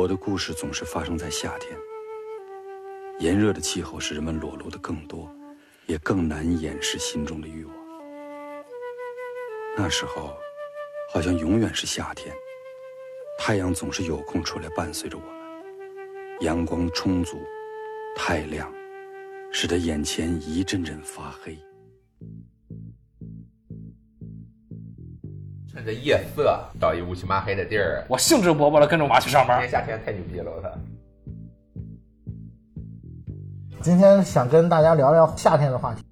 我的故事总是发生在夏天。炎热的气候使人们裸露的更多，也更难掩饰心中的欲望。那时候，好像永远是夏天，太阳总是有空出来伴随着我们，阳光充足，太亮，使得眼前一阵阵发黑。趁着夜色到一乌漆麻黑的地儿，我兴致勃勃的跟着我妈去上班今天。夏天太牛逼了，我操！今天想跟大家聊聊夏天的话题。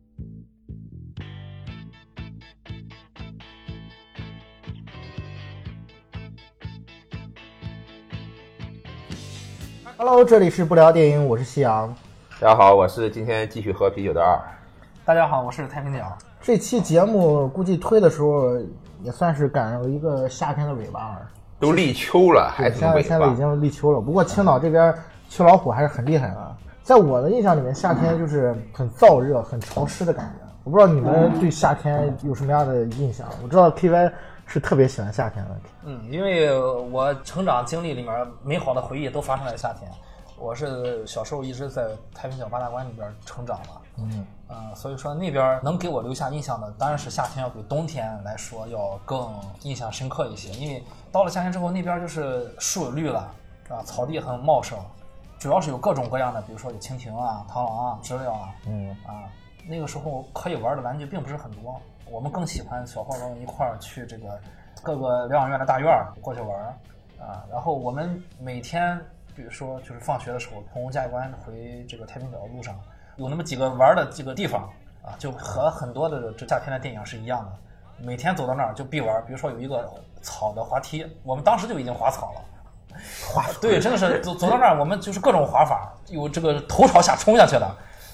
Hello，这里是不聊电影，我是夕阳。大家好，我是今天继续喝啤酒的二。大家好，我是太平鸟。这期节目估计推的时候也算是赶上一个夏天的尾巴了。都立秋了，还现在现在已？经立秋了，不过青岛这边秋老虎还是很厉害的。在我的印象里面，夏天就是很燥热、很潮湿的感觉。我不知道你们对夏天有什么样的印象？我知道 KY 是特别喜欢夏天的。嗯，因为我成长经历里面美好的回忆都发生在夏天。我是小时候一直在太平角八大关里边成长嘛，嗯，呃，所以说那边能给我留下印象的，当然是夏天要比冬天来说要更印象深刻一些。因为到了夏天之后，那边就是树绿了，啊，草地很茂盛，主要是有各种各样的，比如说有蜻蜓啊、螳螂啊、知了啊，嗯啊，那个时候可以玩的玩具并不是很多，我们更喜欢小伙伴们一块儿去这个各个疗养院的大院过去玩啊。然后我们每天，比如说就是放学的时候，从嘉峪关回这个太平岛的路上，有那么几个玩儿的几个地方啊，就和很多的这夏天的电影是一样的。每天走到那儿就必玩儿，比如说有一个草的滑梯，我们当时就已经滑草了。滑对，真的是走走到那儿，我们就是各种滑法，有这个头朝下冲下去的，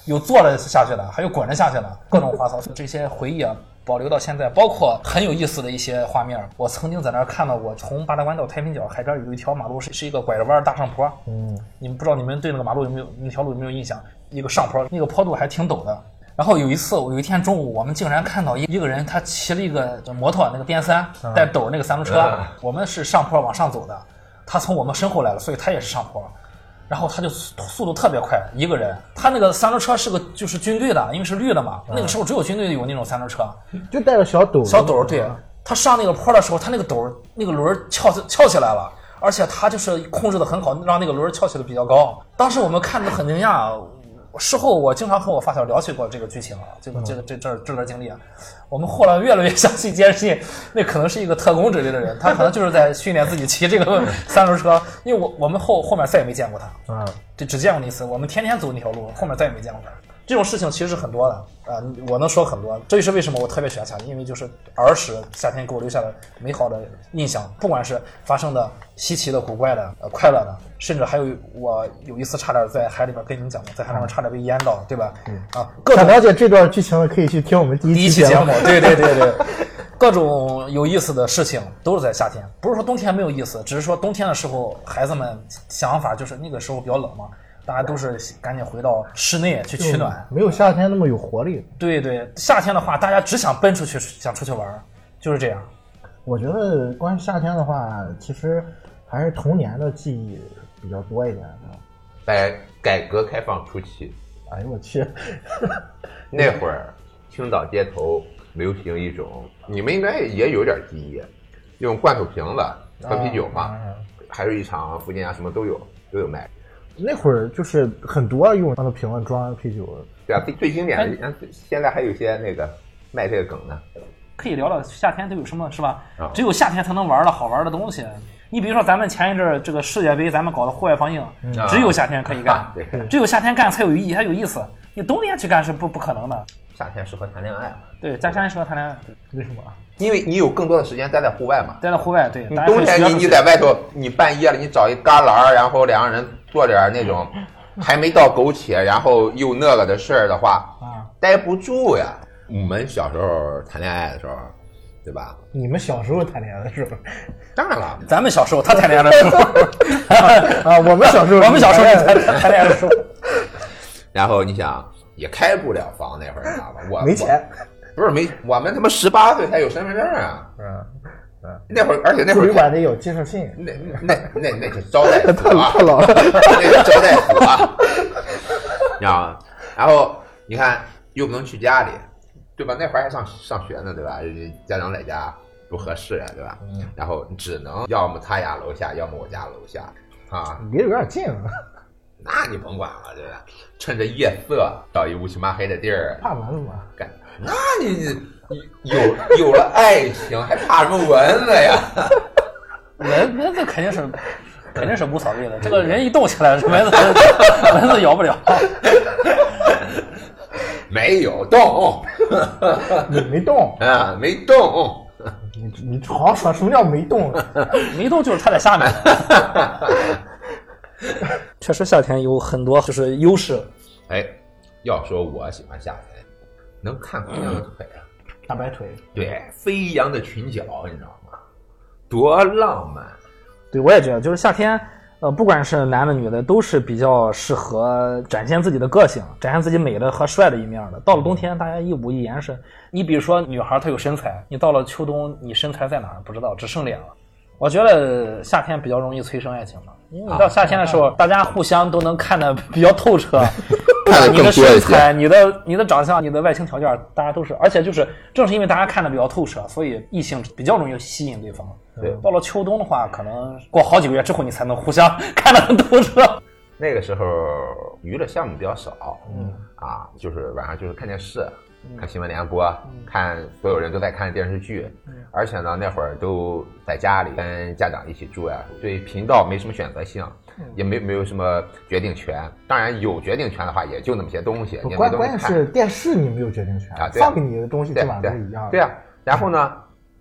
有坐着下去的，还有滚着下去的，各种滑草。这些回忆啊，保留到现在，包括很有意思的一些画面。我曾经在那儿看到过，从八大关到太平角海边有一条马路是是一个拐着弯儿大上坡。嗯，你们不知道你们对那个马路有没有那条路有没有印象？一个上坡，那个坡度还挺陡的。然后有一次，我有一天中午，我们竟然看到一一个人，他骑了一个摩托，那个边三带斗那个三轮车。我们是上坡往上走的，他从我们身后来了，所以他也是上坡。然后他就速速度特别快，一个人。他那个三轮车是个就是军队的，因为是绿的嘛，那个时候只有军队有那种三轮车。就带着小斗，小斗，对，他上那个坡的时候，他那个斗那个轮翘起翘起来了，而且他就是控制的很好，让那个轮翘起来比较高。当时我们看的很惊讶，事后我经常和我发小聊起过这个剧情啊，这个这个这这这段经历，啊我们后来越来越相信，坚信那可能是一个特工之类的人，他可能就是在训练自己骑这个三轮车，因为我我们后后面再也没见过他。嗯，就只见过那一次，我们天天走那条路，后面再也没见过他。这种事情其实是很多的啊、我能说很多。这也是为什么我特别喜欢夏天，因为就是儿时夏天给我留下了美好的印象，不管是发生的稀奇的、古怪的、呃快乐的，甚至还有我有一次差点在海里边跟你们讲过，在海里面差点被淹到，对吧？啊，各种想了解这段剧情的可以去听我们第一期节目，对对对对，各种有意思的事情都是在夏天，不是说冬天没有意思，只是说冬天的时候，孩子们想法就是那个时候比较冷嘛，大家都是赶紧回到室内去取暖。没有夏天那么有活力。对对，夏天的话，大家只想奔出去，想出去玩儿，就是这样。我觉得关于夏天的话，其实还是童年的记忆比较多一点的。在改革开放初期，哎呦我去，那会儿青岛街头流行一种，你们应该也有点记忆，用罐头瓶子喝啤酒嘛，啊还有一场附近啊什么都有都有卖。那会儿就是很多用他的瓶子装啤酒，对啊，最最经典的，现在还有一些那个卖这个梗的，可以聊聊夏天都有什么是吧啊？只有夏天才能玩的好玩的东西。你比如说，咱们前一阵儿这个世界杯，咱们搞的户外放映，只有夏天可以干只有夏天干才有意义，才有意思。你冬天去干是不不可能的。夏天适合谈恋爱嘛，对，在夏天适合谈恋爱，为什么？因为你有更多的时间待在户外嘛。待在户外，对。你冬天你你在外头，你半夜了，你找一旮旯儿，然后两个人做点儿那种 还没到苟且，然后又那个的事儿的话，啊，待不住呀。我们小时候谈恋爱的时候，对吧？你们小时候谈恋爱的时候当然了，咱们小时候，他谈恋爱的时候，啊，我们小时候，我们小时候谈恋爱的时候，然后你想也开不了房那会儿，你知道吧？我没钱，不是没，我们他妈十八岁才有身份证啊！嗯那会儿，而且那会儿住旅馆得有介绍信，那那那那是招待太 所啊，太老了。那是招待所啊，你知道吗？然后你看又不能去家里，对吧？那会儿还上上学呢，对吧？家长在家不合适啊，对吧？然后只能要么他家楼下，要么我家楼下啊。离得有点近，那你甭管了，对吧？趁着夜色到一乌漆麻黑的地儿怕蚊子吗？干，那你你有有了爱情还怕什么蚊子呀？蚊蚊子肯定是肯定是无所谓的，这个人一动起来，这蚊子 蚊子咬不了。没有动，你没动，啊，没动。你你好好说什么叫没动？没动就是他在下面。确实，夏天有很多就是优势。哎，要说我喜欢夏天，能看姑娘的腿啊，大白腿，对，飞扬的裙角，你知道吗？多浪漫。对，我也觉得，就是夏天，呃，不管是男的女的，都是比较适合展现自己的个性，展现自己美的和帅的一面的。到了冬天，大家一捂一严实。你比如说，女孩她有身材，你到了秋冬，你身材在哪儿不知道，只剩脸了。我觉得夏天比较容易催生爱情嘛，因为你到夏天的时候，大家互相都能看得比较透彻，看你的身材、你的你的长相、你的外形条件，大家都是，而且就是正是因为大家看得比较透彻，所以异性比较容易吸引对方。对。到了秋冬的话，可能过好几个月之后，你才能互相 看得很透彻。那个时候娱乐项目比较少，嗯。啊，就是晚上就是看电视，看新闻联播，看所有人都在看电视剧，而且呢那会儿都在家里跟家长一起住呀，对频道没什么选择性，也没没有什么决定权。当然有决定权的话，也就那么些东西，关关键。是电视你没有决定权啊，放给你的东西基对本上是一样的。对啊，然后呢，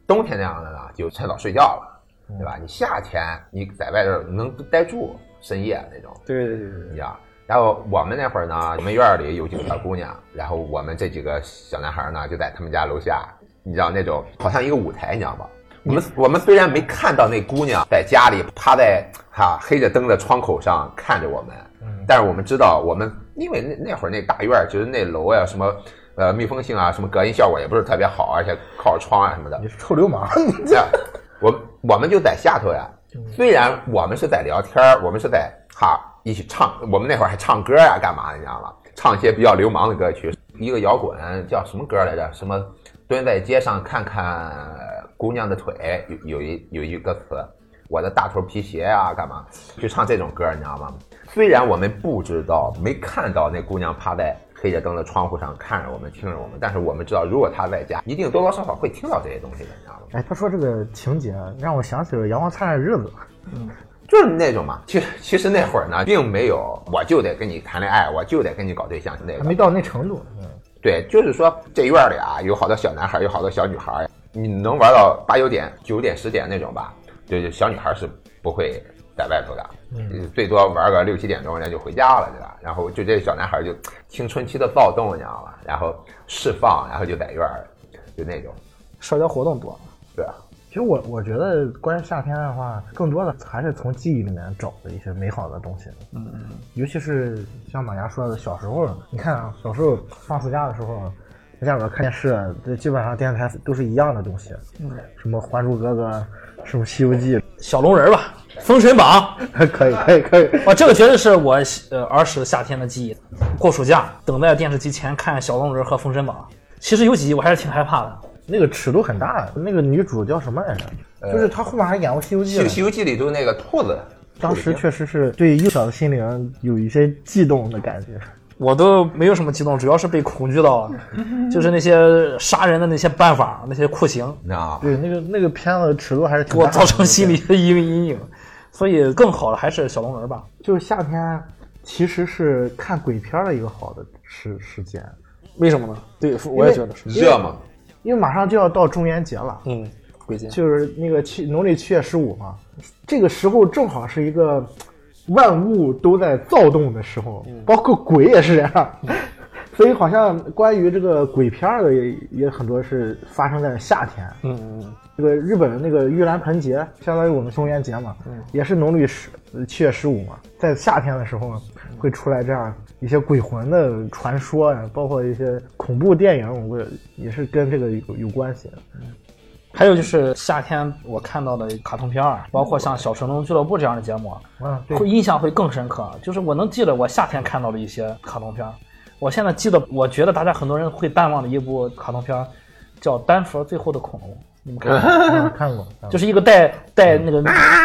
冬天那样的呢，就趁早睡觉了，嗯。对吧？你夏天你在外头能待住，深夜那种，对对对对你知道。然后我们那会儿呢，我们院儿里有几个小姑娘，然后我们这几个小男孩呢，就在他们家楼下，你知道那种好像一个舞台，你知道吗？我们我们虽然没看到那姑娘在家里趴在哈、黑着灯的窗口上看着我们，但是我们知道，我们因为那那会儿那大院儿就是那楼呀、什么呃密封性啊，什么隔音效果也不是特别好，而且靠着窗啊什么的。你，是臭流氓，我我们就在下头呀。虽然我们是在聊天儿我们是在哈一起唱，我们那会儿还唱歌呀，干嘛，你知道吗？唱一些比较流氓的歌曲。一个摇滚叫什么歌来着？什么蹲在街上看看姑娘的腿，有有一有一句歌词，我的大头皮鞋啊，干嘛？就唱这种歌，你知道吗？虽然我们不知道，没看到那姑娘趴在黑着灯的窗户上看着我们，听着我们，但是我们知道，如果她在家，一定多多少少会听到这些东西的，你知道吗？哎，他说这个情节让我想起了《阳光灿烂的日子》。嗯就是那种嘛。其实其实那会儿呢，并没有我就得跟你谈恋爱，我就得跟你搞对象，那个还没到那程度。嗯，对，就是说这院里啊，有好多小男孩，有好多小女孩，你能玩到八九点、九点、十点那种吧？对，小女孩是不会在外头的，嗯，最多玩个六七点钟，人家就回家了，对吧？然后就这小男孩就青春期的躁动，你知道吗？然后释放，然后就在院儿，就那种，社交活动多。对啊，其实我我觉得关于夏天的话，更多的还是从记忆里面找的一些美好的东西。嗯嗯，尤其是像马牙说的，小时候，你看啊，小时候放暑假的时候，在家里边看电视，这基本上电视台都是一样的东西，嗯，什么《还珠格格》，什么《西游记》，小龙人儿吧，《封神榜 》可以可以可以。哦，这个绝对是我呃儿时夏天的记忆。过暑假，等在电视机前看小龙人和《封神榜》，其实有几集我还是挺害怕的。那个尺度很大，那个女主叫什么来着？就是她后面还演过《西游记》《呢西西游记》里头那个兔子，当时确实是对幼小的心灵有一些悸动的感觉。我都没有什么激动，主要是被恐惧到了，就是那些杀人的那些办法、那些酷刑，你知道吗？对，那个那个片子尺度还是挺大的给我造成心理的一个阴影。所以更好的还是小龙人吧。就是夏天，其实是看鬼片儿的一个好的时时间，为什么呢？对，我也觉得是。热嘛，因为马上就要到中元节了，嗯，鬼节。就是那个七农历七月十五嘛，这个时候正好是一个万物都在躁动的时候，包括鬼也是这样。所以好像关于这个鬼片的也也很多是发生在夏天。嗯嗯这个日本的那个盂兰盆节，相当于我们中元节嘛，也是农历十呃七月十五嘛，在夏天的时候，会出来这样一些鬼魂的传说呀，包括一些恐怖电影，我也是跟这个有有关系的。还有就是夏天我看到的卡通片儿，包括像《小神龙俱乐部》这样的节目，嗯，对会印象会更深刻。就是我能记得我夏天看到的一些卡通片儿，我现在记得，我觉得大家很多人会淡忘的一部卡通片儿，叫《丹佛最后的恐龙》，你们看过看过，就是一个戴戴那个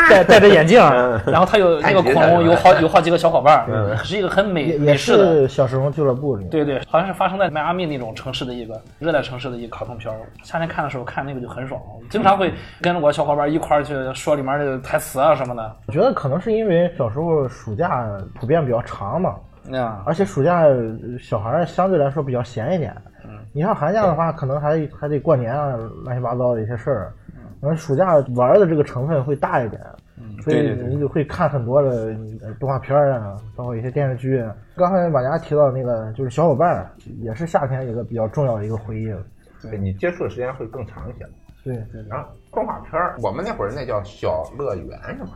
戴戴着眼镜，然后他有那个恐龙有好有好几个小伙伴，是一个很美美式的。是小时候俱乐部里面。对对，好像是发生在迈阿密那种城市的一个热带城市的一个卡通片。夏天看的时候看那个就很爽，经常会跟着我小伙伴一块儿去说里面的台词啊什么的。我觉得可能是因为小时候暑假普遍比较长嘛，啊，而且暑假呃小孩相对来说比较闲一点。嗯你像寒假的话，可能还还得过年啊，乱七八糟的一些事儿。嗯然后暑假玩的这个成分会大一点，所以你就会看很多的呃动画片啊，包括一些电视剧。刚才马佳提到那个就是小伙伴儿，也是夏天一个比较重要的一个回忆。对你接触的时间会更长一些。对对然后动画片儿，我们那会儿那叫小乐园是吗？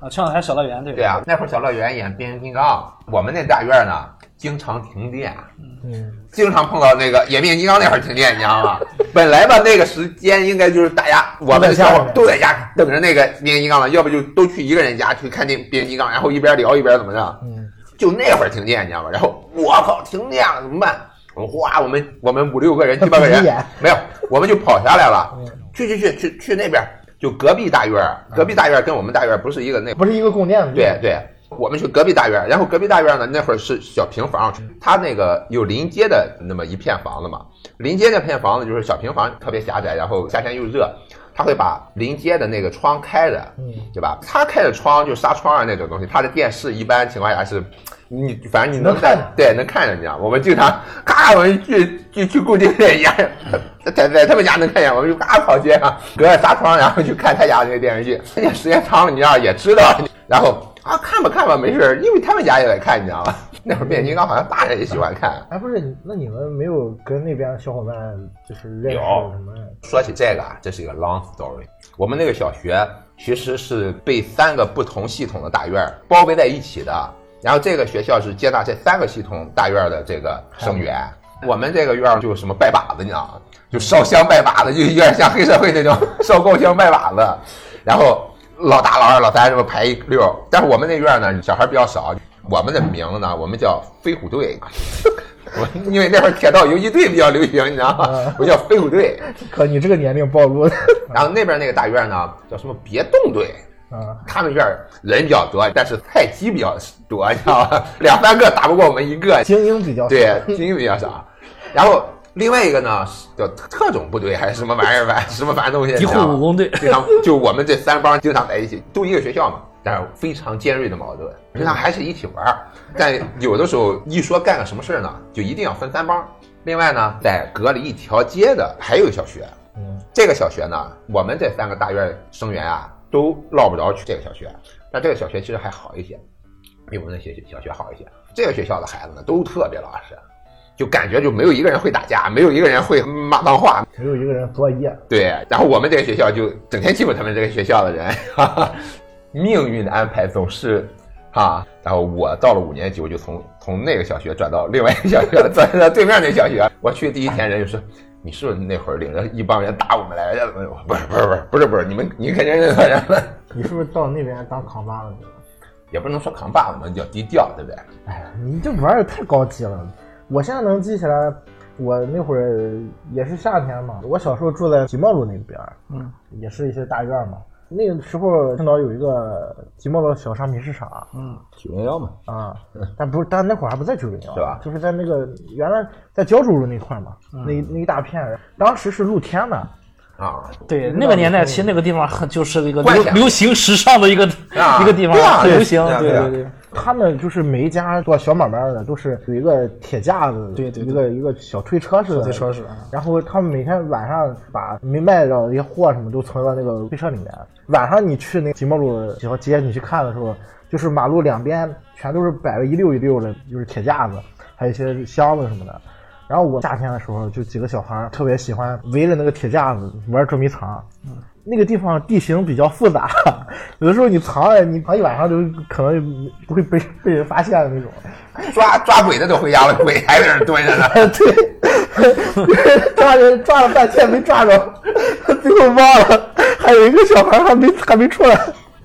啊，青岛台小乐园对对啊，那会儿小乐园演变形金刚，我们那大院呢经常停电，嗯，经常碰到那个演变形金刚那会儿停电，你知道吗？本来吧，那个时间应该就是大家我们的小伙都在家等着那个变形金刚了，要不就都去一个人家去看那变形金刚，然后一边聊一边怎么着。嗯，就那会儿停电，你知道吗？然后我靠，停电了怎么办？我们哗，我们我们五六个人七八个人没有，我们就跑下来了嗯，去去去去去那边，就隔壁大院，隔壁大院跟我们大院不是一个那不是一个供电的。对对，我们去隔壁大院儿，然后隔壁大院儿呢，那会儿是小平房，它那个有临街的那么一片房子嘛，临街那片房子就是小平房，特别狭窄，然后夏天又热，他会把临街的那个窗开着，嗯对吧？他开着窗就纱窗啊那种东西，他的电视一般情况下是。你反正你能能看对能看着，你啊？我们经常咔，我们去去去固定电影，在在他们家能看见，我们就咔跑街上，隔着纱窗，然后去看他家那个电视剧。人 家时间长了，你知道也知道，然后啊看吧看吧，没事，因为他们家也在看，你知道吧？那会儿变形金刚好像大人也喜欢看。哎，不是，那你们没有跟那边的小伙伴就是认识什么？说起这个啊，这是一个 long story。我们那个小学其实是被三个不同系统的大院包围在一起的，然后这个学校是接纳这三个系统大院的这个生源。我们这个院儿就什么拜把子，你知道吗？就烧香拜把子，就有点像黑社会那种 烧高香拜把子。然后老大、老二、老三这么排一溜。但是我们那院呢，小孩比较少，我们的名字呢，我们叫飞虎队。我因为那会儿铁道游击队比较流行，你知道吗？我叫飞虎队。可你这个年龄暴露了然后那边那个大院呢，叫什么别动队，啊！他们院人比较多，但是菜鸡比较多，你知道吗？两三个打不过我们一个，精英比较少对，精英比较少。然后另外一个呢是叫特种部队还是什么玩意儿吧，什么反正东西，敌你知道吗后武工队经常就我们这三帮经常在一起，都一个学校嘛，但是非常尖锐的矛盾，平常还是一起玩儿，但有的时候一说干个什么事儿呢，就一定要分三帮。另外呢，在隔了一条街的还有小学，嗯，这个小学呢，我们这三个大院生源啊，都落不着去这个小学，但这个小学其实还好一些，比我们那些小学好一些。这个学校的孩子呢，都特别老实，就感觉就没有一个人会打架，没有一个人会骂脏话，没有一个人作业。对，然后我们这个学校就整天欺负他们这个学校的人，哈哈，命运的安排总是啊。然后我到了五年级，我就从从那个小学转到另外一个小学，转到对面那小学。我去第一天，人就说：“你是不是那会儿领着一帮人打我们来着？” 不是不是不是不是不是，你们你肯定认错人了。你是不是到那边当扛把子去了？也不能说扛把子嘛，叫低调，对不对？哎呀，你这玩的太高级了。我现在能记起来，我那会儿也是夏天嘛。我小时候住在即墨路那边，嗯，也是一些大院嘛。那个时候青岛有一个即墨路小商品市场。嗯，九零幺嘛，啊，但不是，但那会儿还不在九零幺，对吧？就是在那个原来在胶州路那块儿嘛，嗯。那那一大片，当时是露天的，啊，对，那个年代其实那个地方很就是一个流流行时尚的一个啊一个地方对啊，很流行，对对对。他们就是每一家做小买卖的都是有一个铁架子，对对对一个一个小推车似的，推车似的然后他们每天晚上把没卖掉的一些货什么都存到那个推车里面。晚上你去那个即墨路几条街，你去看的时候，就是马路两边全都是摆了一溜一溜的，就是铁架子，还有一些箱子什么的。然后我夏天的时候，就几个小孩特别喜欢围着那个铁架子玩捉迷藏。那个地方地形比较复杂，有的时候你藏了，你藏一晚上就可能不会被被人发现的那种。抓抓鬼的都回家了，鬼还在那儿蹲着呢。对，抓人抓了半天没抓着，最后忘了，还有一个小孩还没还没出来。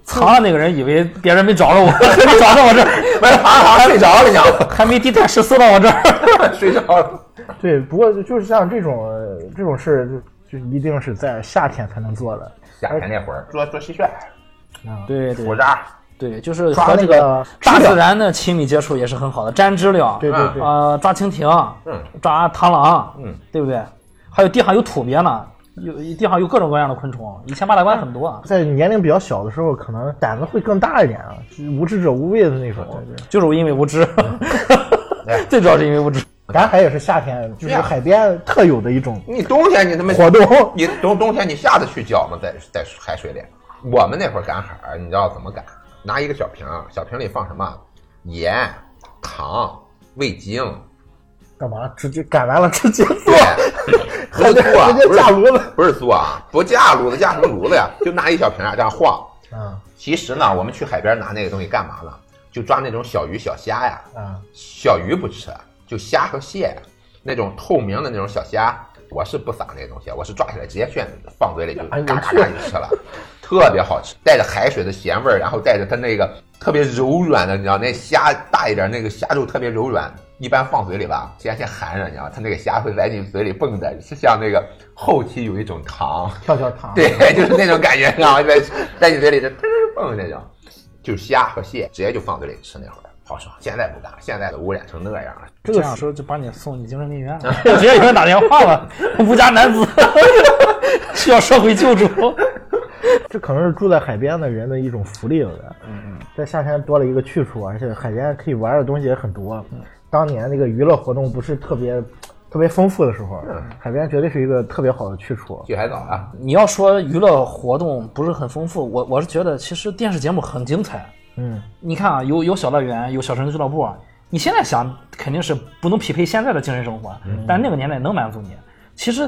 藏的那个人以为别人没找着我，还没找着我这儿，没爬爬睡着了，你知道吗？还没地毯十四到我这儿。睡着了。对，不过就是像这种呃这种事，就就一定是在夏天才能做的。夏天那会儿做做蟋蟀、啊对对虎渣，对，就是和这个大自然的亲密接触也是很好的，粘知了，对对对，呃，抓蜻蜓，嗯，抓螳螂，嗯，对不对？还有地上有土鳖呢，有地上有各种各样的昆虫。以前八大关很多，啊在年龄比较小的时候，可能胆子会更大一点啊，无知者无畏的那种。对对就是因为无知，对 最主要是因为无知。赶海也是夏天，就是海边特有的一种你冬天你他妈活动。你冬冬天你下得去脚吗？在在海水里，我们那会儿赶海，你知道怎么赶？拿一个小瓶，小瓶里放什么？盐、糖、味精，干嘛？直接赶完了直接做对，，不是做啊，直接架炉子。不是做啊，不架炉子，架什么炉子呀？就拿一小瓶啊这样晃。啊其实呢，我们去海边拿那个东西干嘛呢？就抓那种小鱼小虾呀。啊！小鱼不吃，就虾和蟹，那种透明的那种小虾，我是不撒那东西，我是抓起来直接炫放嘴里就哎呦嘎嘎嘎就吃了，特别好吃，带着海水的咸味儿，然后带着它那个特别柔软的，你知道那虾大一点，那个虾肉特别柔软，一般放嘴里吧，先先含着，你知道，它那个虾会在你嘴里蹦的，是像那个后期有一种糖，跳跳糖。对，就是那种感觉，然后在在你嘴里就嘚儿蹦那种，就是虾和蟹直接就放嘴里吃那会儿，好爽。现在不干，现在的污染成那样了。这样说就把你送进精神病院了，直接有人打电话了，无家男子 需要社会救助。这可能是住在海边的人的一种福利了。嗯嗯，在夏天多了一个去处，而且海边可以玩的东西也很多。当年那个娱乐活动不是特别特别丰富的时候，海边绝对是一个特别好的去处。去海岛啊，你要说娱乐活动不是很丰富，我我是觉得其实电视节目很精彩。嗯，你看啊，有有小乐园，有小城市俱乐部，你现在想肯定是不能匹配现在的精神生活，但是那个年代能满足你。其实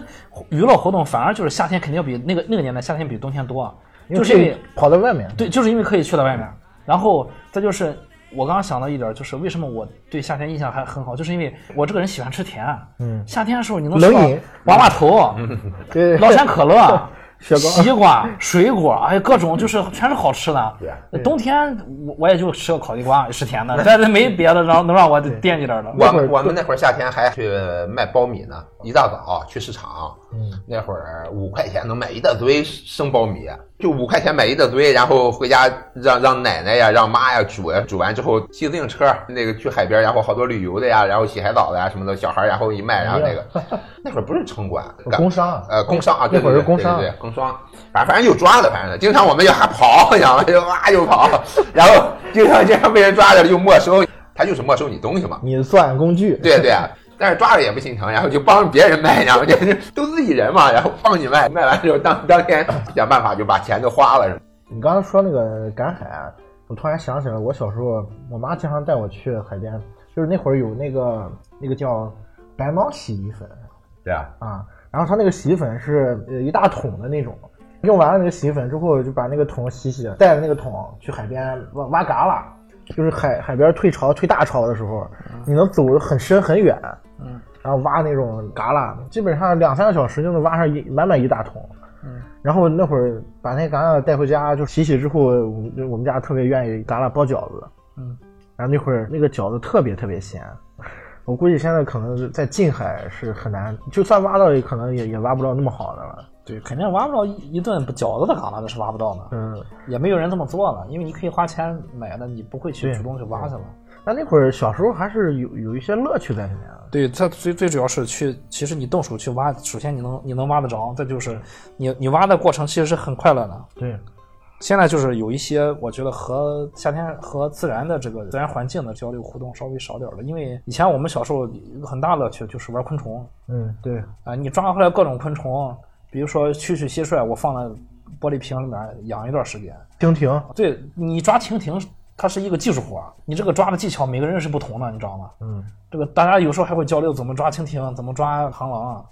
娱乐活动反而就是夏天肯定要比那个那个年代夏天比冬天多，就是因为跑到外面。对，就是因为可以去到外面，然后再就是我刚刚想到一点，就是为什么我对夏天印象还很好，就是因为我这个人喜欢吃甜。嗯，夏天的时候你能吃到娃娃头、对，崂山可乐、雪糕西瓜、水果，哎，各种就是全是好吃的。对冬天我我也就吃个烤地瓜是甜的，但是没别的让能让我惦记点儿的。我们我们那会儿夏天还去卖苞米呢，一大早去市场，嗯，那会儿五块钱能买一大堆生苞米，就五块钱买一大堆，然后回家让让奶奶呀、让妈呀煮呀，煮完之后骑自行车那个去海边，然后好多旅游的呀，然后洗海澡的呀什么的，小孩然后一卖，然后那个那会儿不是城管，工商啊呃工商啊，对那会儿对对是工商对工商，反正反正就抓的，反正经常我们就还跑，你知道吗？就哇就跑，然后经常经常被人抓着就没收，他就是没收你东西嘛。你的作案工具。对对啊，但是抓着也不心疼，然后就帮别人卖，然后这这 都自己人嘛，然后帮你卖，卖完之后当当天想办法就把钱都花了。你刚才说那个赶海啊，我突然想起来，我小时候我妈经常带我去海边，就是那会儿有那个那个叫白猫洗衣粉。对啊，啊，然后它那个洗衣粉是呃一大桶的那种，用完了那个洗衣粉之后就把那个桶洗洗，带着那个桶去海边挖挖嘎啦，就是海海边退潮退大潮的时候，你能走很深很远，嗯，然后挖那种旮旯，基本上两三个小时就能挖上一满满一大桶。嗯然后那会儿把那旮旯带回家，就洗洗之后，我们我们家特别愿意旮旯包饺子。嗯，然后那会儿那个饺子特别特别咸，我估计现在可能在近海是很难，就算挖到，也可能也也挖不到那么好的了。对，肯定挖不到一一顿饺子的嘎啦，那是挖不到的，嗯，也没有人这么做了，因为你可以花钱买的，你不会去主动去挖去了。但那会儿小时候还是有有一些乐趣在里面的。对，它最最主要是去，其实你动手去挖，首先你能你能挖得着，再就是你你挖的过程其实是很快乐的。对，现在就是有一些，我觉得和夏天和自然的这个自然环境的交流互动稍微少点了，因为以前我们小时候有一个很大乐趣就是玩昆虫嗯，对，啊、你抓回来各种昆虫，比如说蛐蛐、蟋蟀，我放在玻璃瓶里面养一段时间。蜻蜓，对你抓蜻蜓，它是一个技术活儿，你这个抓的技巧每个人是不同的，你知道吗？嗯，这个大家有时候还会交流怎么抓蜻蜓，怎么抓螳螂啊。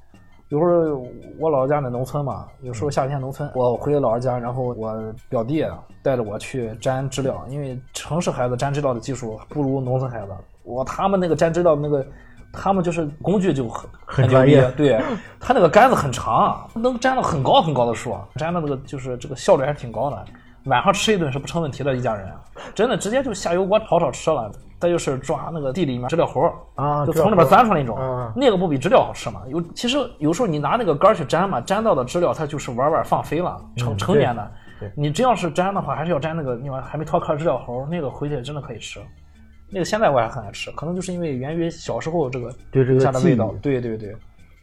有时候我老家在农村嘛，有时候夏天农村，我回老家，然后我表弟带着我去粘知了，因为城市孩子粘知了的技术不如农村孩子。我他们那个粘知了那个他们就是工具就很很专业对，他那个杆子很长，能粘到很高很高的树，粘的那个就是这个效率还是挺高的。晚上吃一顿是不成问题的，一家人真的直接就下油锅炒炒吃了。再就是抓那个地里面知了猴啊就从里面钻出来那种，嗯那个不比知了好吃吗？有其实有时候你拿那个杆儿去粘嘛，粘到的知了它就是玩玩放飞了，成成年的。你真要是粘的话，还是要粘那个你玩还没脱壳知了猴，那个回去真的可以吃。那个现在我还很爱吃，可能就是因为源于小时候这个对这个的味道。对对对，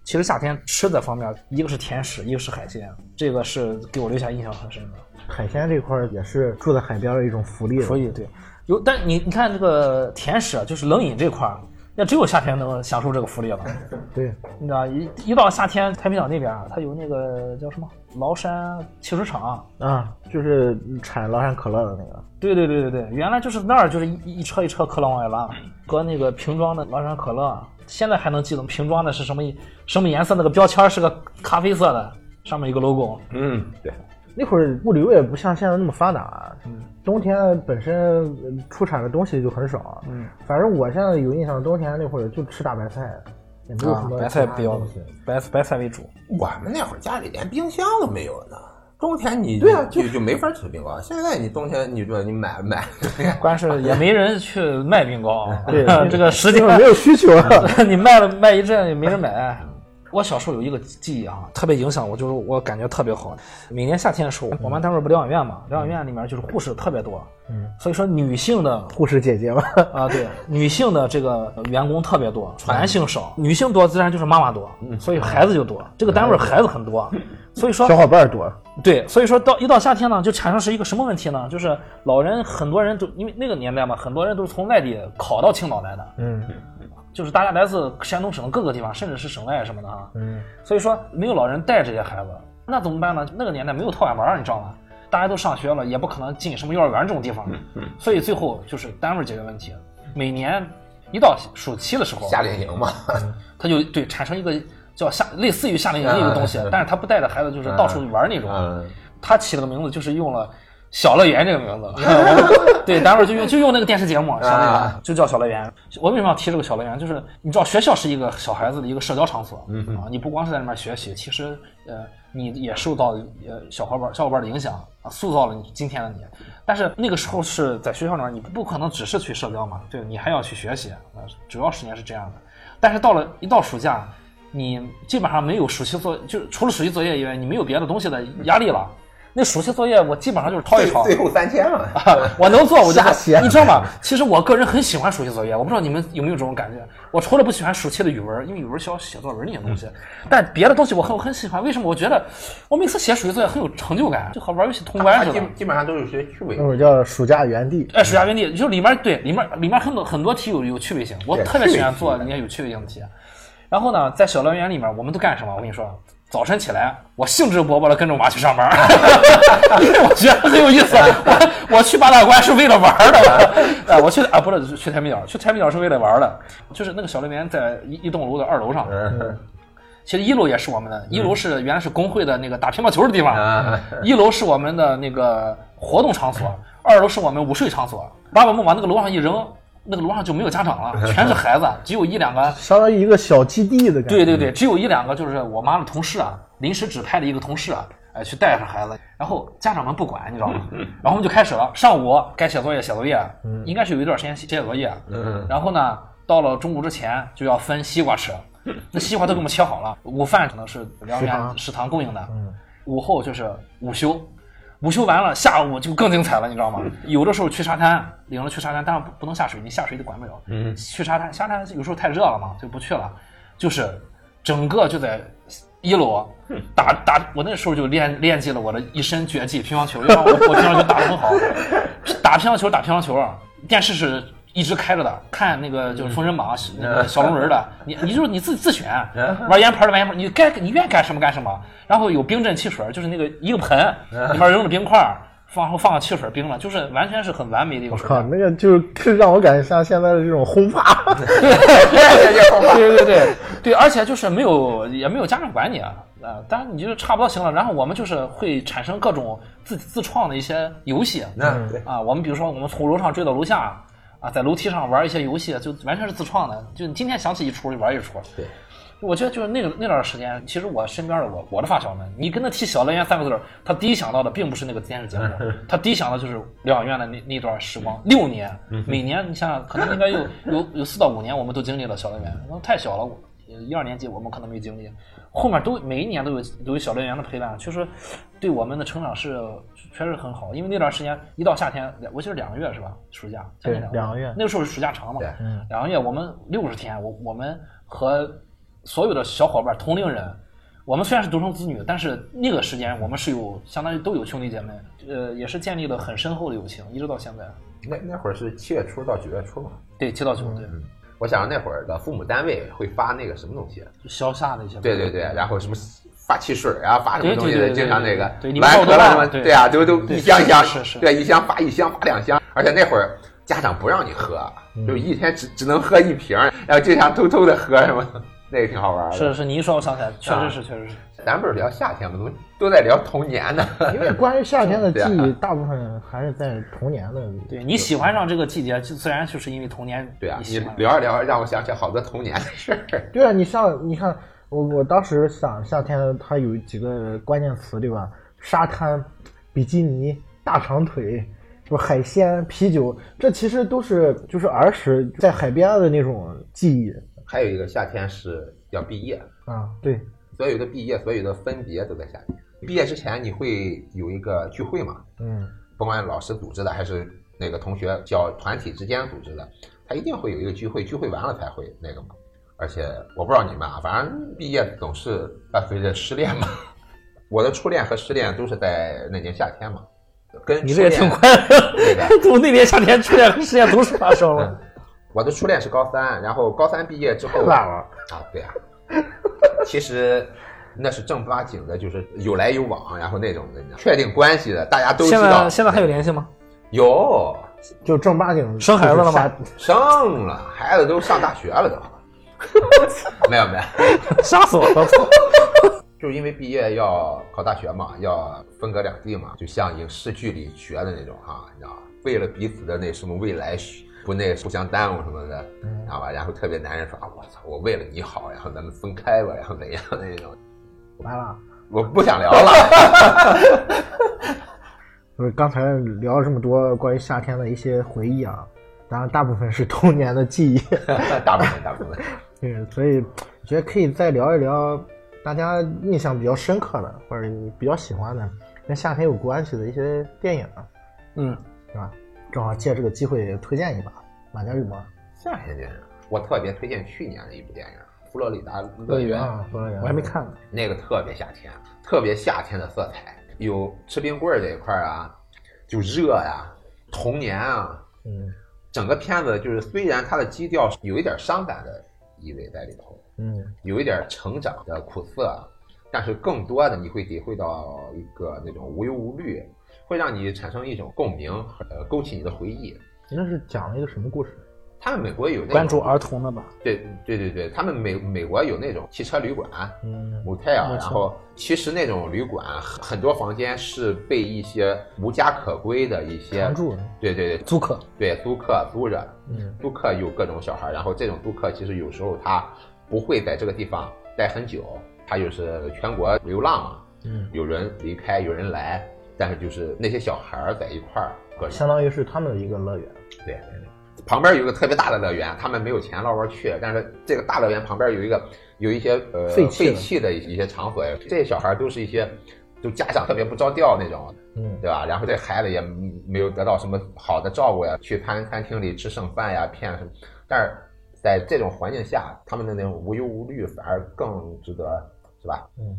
其实夏天吃的方面，一个是甜食，一个是海鲜，这个是给我留下印象很深的。海鲜这块儿也是住在海边的一种福利了。所以对，有但你你看这个甜食啊，就是冷饮这块儿，那只有夏天能享受这个福利了。对，你知道，一一到夏天，太平岛那边啊，它有那个叫什么崂山汽水厂。啊，就是产崂山可乐的那个。对对对对对，原来就是那儿就是一一车一车可乐往外拉，搁那个瓶装的崂山可乐，现在还能记得瓶装的是什么什么颜色，那个标签是个咖啡色的，上面一个 logo。嗯，对，那会儿物流也不像现在那么发达，冬天本身呃出产的东西就很少。嗯，反正我现在有印象，冬天那会儿就吃大白菜，也没有什啊么，白菜东西。白白菜为主。我们那会儿家里连冰箱都没有呢。冬天你对啊就就没法吃冰糕。现在你冬天你说你买买，关键是也没人去卖冰糕，啊对 这个实际上没有需求啊。你卖了卖一阵也没人买。我小时候有一个记忆啊，特别影响我，就是我感觉特别好。每年夏天的时候，我们单位不疗养院嘛，疗养院里面就是护士特别多，嗯，所以说女性的护士姐姐嘛，啊，对，女性的这个员工特别多，男性少，女性多自然就是妈妈多，所以孩子就多。这个单位孩子很多，所以说小伙伴多。对，所以说到一到夏天呢，就产生是一个什么问题呢？就是老人很多人都因为那个年代嘛，很多人都是从外地考到青岛来的，嗯就是大家来自山东省的各个地方，甚至是省外什么的啊。嗯，所以说没有老人带这些孩子，那怎么办呢？那个年代没有托管班，你知道吗？大家都上学了，也不可能进什么幼儿园这种地方，所以最后就是单位解决问题。每年一到暑期的时候，夏令营嘛，他就对产生一个叫夏类似于夏令营的一个东西嗯，但是他不带着孩子就是到处玩那种。嗯，他起了个名字，就是用了“小乐园”这个名字。对，单位就用就用那个电视节目“小乐园啊”，就叫小乐园。我为什么要提这个小乐园？就是你知道，学校是一个小孩子的一个社交场所，啊，你不光是在那边学习，其实呃，你也受到呃小伙伴小伙伴的影响啊，塑造了你今天的你。但是那个时候是在学校里面，你不可能只是去社交嘛，对你还要去学习，啊，主要时间是这样的。但是到了一到暑假，你基本上没有暑期作，就除了暑期作业以外，你没有别的东西的压力了。那暑期作业我基本上就是抄一抄，最最后三千嘛，我能做我就 做瞎写你知道吗？其实我个人很喜欢暑期作业，我不知道你们有没有这种感觉。我除了不喜欢暑期的语文，因为语文需要写作文那些东西，但别的东西我很我很喜欢。为什么？我觉得我每次写暑期作业很有成就感，就和玩游戏通关似的基。基本上都有些趣味那。会儿叫暑假园地。哎，暑假园地就里面对里面里面很多很多题有有趣味性，我特别喜欢做那些有趣味性的题。然后呢，在小乐园里面，我们都干什么？我跟你说，早晨起来，我兴致勃勃的跟着我妈去上班，我觉得很有意思。我 我去八大关是为了玩儿的，哎，我去啊不是去太平角，去太平角是为了玩儿的，就是那个小乐园在一一栋楼的二楼上。嗯。其实一楼也是我们的，一楼是原来是工会的那个打乒乓球的地方，啊，一楼是我们的那个活动场所，二楼是我们午睡场所。把我们往那个楼上一扔，那个楼上就没有家长了，全是孩子，只有一两个。相当于一个小基地的感觉。对对对，只有一两个就是我妈的同事啊，临时指派的一个同事啊，哎，去带着孩子，然后家长们不管，你知道吗？然后我们就开始了，上午该写作业写作业，应该是有一段时间写写作业，嗯然后呢，到了中午之前就要分西瓜吃，那西瓜都给我们切好了，午饭可能是疗养院食堂食堂供应的，午后就是午休。午休完了，下午就更精彩了，你知道吗？有的时候去沙滩，领着去沙滩，当然不不能下水，你下水就管不了。嗯去沙滩，沙滩有时候太热了嘛，就不去了。就是整个就在一楼打打，我那时候就练练就了我的一身绝技乒乓球，因为我我乒乓球打得很好，打乒乓球打乒乓球，电视是一直开着的，看那个就是《封神榜》那个小龙人的，你你就是你自己自选，玩圆盘的玩圆盘，你该你愿意干什么干什么。然后有冰镇汽水，就是那个一个盆里面扔着冰块，放后放个汽水冰了，就是完全是很完美的一个我靠，那个就是让我感觉像现在的这种轰趴。对对对对，而且就是没有也没有家长管你啊，啊，当然你就差不多行了。然后我们就是会产生各种自自创的一些游戏。啊，我们比如说我们从楼上追到楼下，啊，在楼梯上玩一些游戏，就完全是自创的，就你今天想起一出就玩一出。对，我觉得就是那个那段时间，其实我身边的我我的发小们，你跟他提小乐园三个字儿，他第一想到的并不是那个电视节目，他第一想到就是疗养院的那那段时光，六年，每年你想想，可能应该有有有四到五年，我们都经历了小乐园，那太小了，我一二年级我们可能没经历，后面都每一年都有都有小乐园的陪伴，确实对我们的成长是确实很好，因为那段时间一到夏天，我记得两个月是吧？暑假将近对两个月那个时候是暑假长嘛对，两个月我们六十天，我我们和所有的小伙伴同龄人，我们虽然是独生子女，但是那个时间我们是有相当于都有兄弟姐妹，呃，也是建立了很深厚的友情，一直到现在。那那会儿是七月初到九月初嘛。对，七到九，对，我想那会儿的父母单位会发那个什么东西，就消夏的一些。对对对，然后什么发汽水啊，发什么东西的，经常那个对你们报完喝了什么，对对啊，都都一箱一箱，是是是对，一箱发一箱发两箱，而且那会儿家长不让你喝，嗯就一天只只能喝一瓶，然后经常偷偷的喝什么，那个挺好玩的。是是，你一说我想起来，确啊实是，确实是。咱不是聊夏天吗？怎么都在聊童年呢？因为关于夏天的记忆，大部分还是在童年的。对你喜欢上这个季节，就自然就是因为童年。对啊，你聊一聊，让我想起好多童年的事儿。对啊，你像你看，我我当时想夏天它有几个关键词，对吧？沙滩、比基尼、大长腿，是吧？海鲜、啤酒，这其实都是就是儿时在海边的那种记忆还有一个夏天是要毕业，啊。对，所有的毕业，所有的分别都在夏天。毕业之前你会有一个聚会嘛？嗯，不管老师组织的还是那个同学小团体之间组织的，他一定会有一个聚会，聚会完了才会那个嘛。而且我不知道你们啊，反正毕业总是伴随着失恋嘛。我的初恋和失恋都是在那年夏天嘛，跟你这也挺快乐那个，都那年夏天初恋和失恋同时发生了。我的初恋是高三，然后高三毕业之后太晚了。啊，对啊，其实那是正儿八经的，就是有来有往，然后那种的，你知道确定关系的，大家都知现道在。现在还有联系吗？有就正儿八经生孩子了吗？生了，孩子都上大学了都。没有没有，吓死我了！就是因为毕业要考大学嘛，要分隔两地嘛，就像影视剧里学的那种哈，你知道吧？为了彼此的那什么未来不那互相耽误什么的，嗯知道吧？然后特别男人说啊，我操，我为了你好，然后咱们分开吧，然后怎样的那种，完了。我不想聊了。就是刚才聊了这么多关于夏天的一些回忆啊，当然大部分是童年的记忆。大部分大部分，对，所以觉得可以再聊一聊大家印象比较深刻的，或者你比较喜欢的跟夏天有关系的一些电影，嗯，是吧？正好借这个机会推荐一把《满江羽毛》夏天电影，我特别推荐去年的一部电影《佛罗里达乐园》，啊，佛罗里达我还没看呢。那个特别夏天，特别夏天的色彩，有吃冰棍儿这一块儿啊，就热呀、童年啊，嗯整个片子就是虽然它的基调有一点伤感的意味在里头，嗯有一点成长的苦涩，但是更多的你会体会到一个那种无忧无虑，会让你产生一种共鸣，呃，勾起你的回忆。那是讲了一个什么故事？他们美国有那种关注儿童的吧？对对对对，他们美美国有那种汽车旅馆，嗯 motel，然后其实那种旅馆很很多房间是被一些无家可归的一些对对对。租客。对租客租着，嗯。租客有各种小孩，然后这种租客其实有时候他不会在这个地方待很久，他就是全国流浪嘛，嗯，有人离开，有人来，但是就是那些小孩在一块儿，相当于是他们的一个乐园。对对对，旁边有一个特别大的乐园，他们没有钱捞弯去，但是这个大乐园旁边有一个有一些呃废弃的废弃的一些场所，这些小孩都是一些就家长特别不着调那种，嗯对吧？然后这孩子也没有得到什么好的照顾呀，去餐餐厅里吃剩饭呀，骗什么，但是在这种环境下，他们的那种无忧无虑反而更值得，是吧？嗯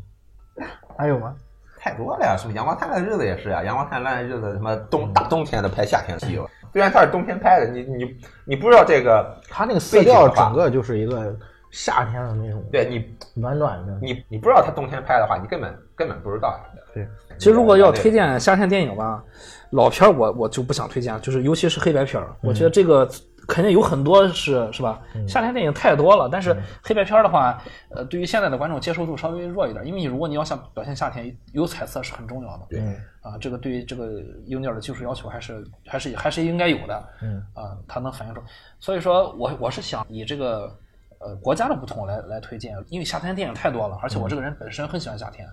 还有吗？太多了呀，什么阳光灿烂的日子也是呀，阳光灿烂的日子，什么冬大冬天的拍夏天戏了。虽然它是冬天拍的，你你你不知道这个，它那个色调整个就是一个夏天的那种对你暖暖的。你你不知道它冬天拍的话，你根本根本不知道。对，其实如果要推荐夏天电影吧，老片儿我我就不想推荐，就是尤其是黑白片儿，我觉得这个肯定有很多是是吧？夏天电影太多了，但是黑白片儿的话，呃，对于现在的观众接受度稍微弱一点，因为你如果你要想表现夏天，有彩色是很重要的。对啊，这个对于这个硬件的技术要求还是还是还是应该有的。嗯啊，它能反映出。所以说我我是想以这个呃国家的不同来来推荐，因为夏天电影太多了，而且我这个人本身很喜欢夏天，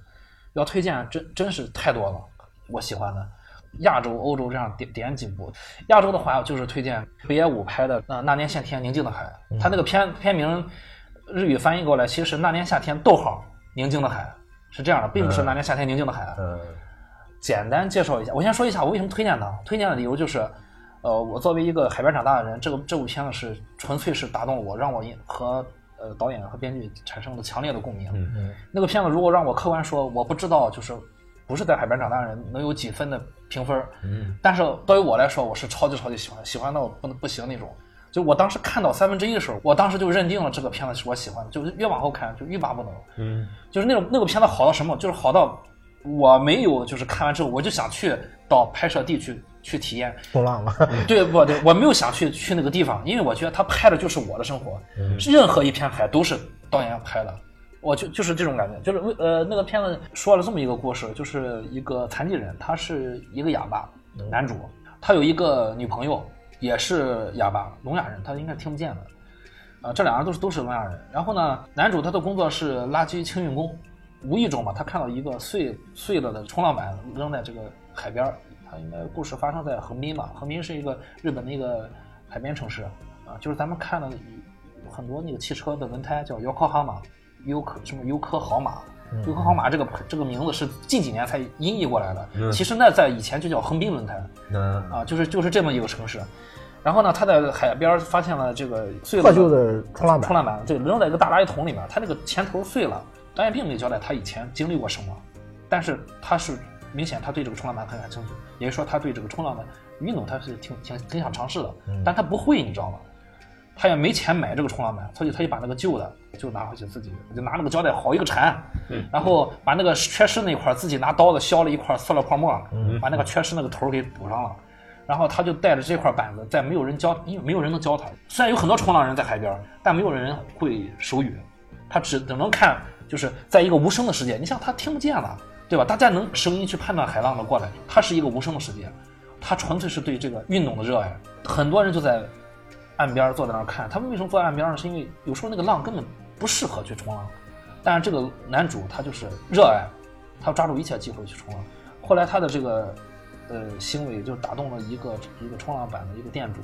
要推荐真真是太多了，我喜欢的。亚洲、欧洲这样点点几部，亚洲的话就是推荐北野武拍的《那那年夏天宁静的海》，他那个片片名日语翻译过来其实是《那年夏天逗号宁静的海》，是这样的，并不是《那年夏天宁静的海》。嗯。简单介绍一下，我先说一下我为什么推荐它。推荐的理由就是，呃，我作为一个海边长大的人，这个这部片子是纯粹是打动了我，让我和呃导演和编剧产生了强烈的共鸣。嗯嗯。那个片子如果让我客观说，我不知道就是不是在海边长大的人能有几分的评分，嗯但是对于我来说，我是超级超级喜欢，喜欢到我不能不行那种。就我当时看到三分之一的时候，我当时就认定了这个片子是我喜欢的，就是越往后看就欲罢不能。嗯就是那种那个片子好到什么，就是好到我没有就是看完之后我就想去到拍摄地去去体验。冲浪了，对不对？我没有想去去那个地方，因为我觉得他拍的就是我的生活，任何一片海都是导演要拍的。我就就是这种感觉，就是为呃那个片子说了这么一个故事，就是一个残疾人，他是一个哑巴男主，他有一个女朋友也是哑巴聋哑人，他应该听不见的。啊，这两人都是都是聋哑人。然后呢，男主他的工作是垃圾清运工，无意中吧，他看到一个碎碎了的冲浪板扔在这个海边儿。他应该故事发生在横滨吧？横滨是一个日本的一个海边城市啊，就是咱们看的很多那个汽车的轮胎叫优科哈马，优科什么优科豪马。优科豪马这个这个名字是近几年才音译过来的，嗯其实那在以前就叫横滨轮胎。嗯啊，就是就是这么一个城市。然后呢，他在海边发现了这个碎了破旧的冲浪板冲浪板，对，扔在一个大垃圾桶里面。他那个前头碎了，导演并没有交代他以前经历过什么，但是他是明显他对这个冲浪板很感兴趣，也就是说他对这个冲浪的运动他是挺挺挺想尝试的，但他不会，你知道吗？他也没钱买这个冲浪板，所以他就把那个旧的就拿回去自己，就拿那个胶带好一个缠，然后把那个缺失那块自己拿刀子削了一块塑料泡沫，把那个缺失那个头给补上了。然后他就带着这块板子，在没有人教，因为没有人能教他。虽然有很多冲浪人在海边，但没有人会手语，他只只能看，就是在一个无声的世界。你像，他听不见了，对吧？大家能声音去判断海浪的过来，他是一个无声的世界，他纯粹是对这个运动的热爱。很多人就在岸边坐在那儿看，他们为什么坐在岸边呢？是因为有时候那个浪根本不适合去冲浪，但是这个男主他就是热爱，他抓住一切机会去冲浪。后来他的这个呃行为就打动了一个一个冲浪板的一个店主，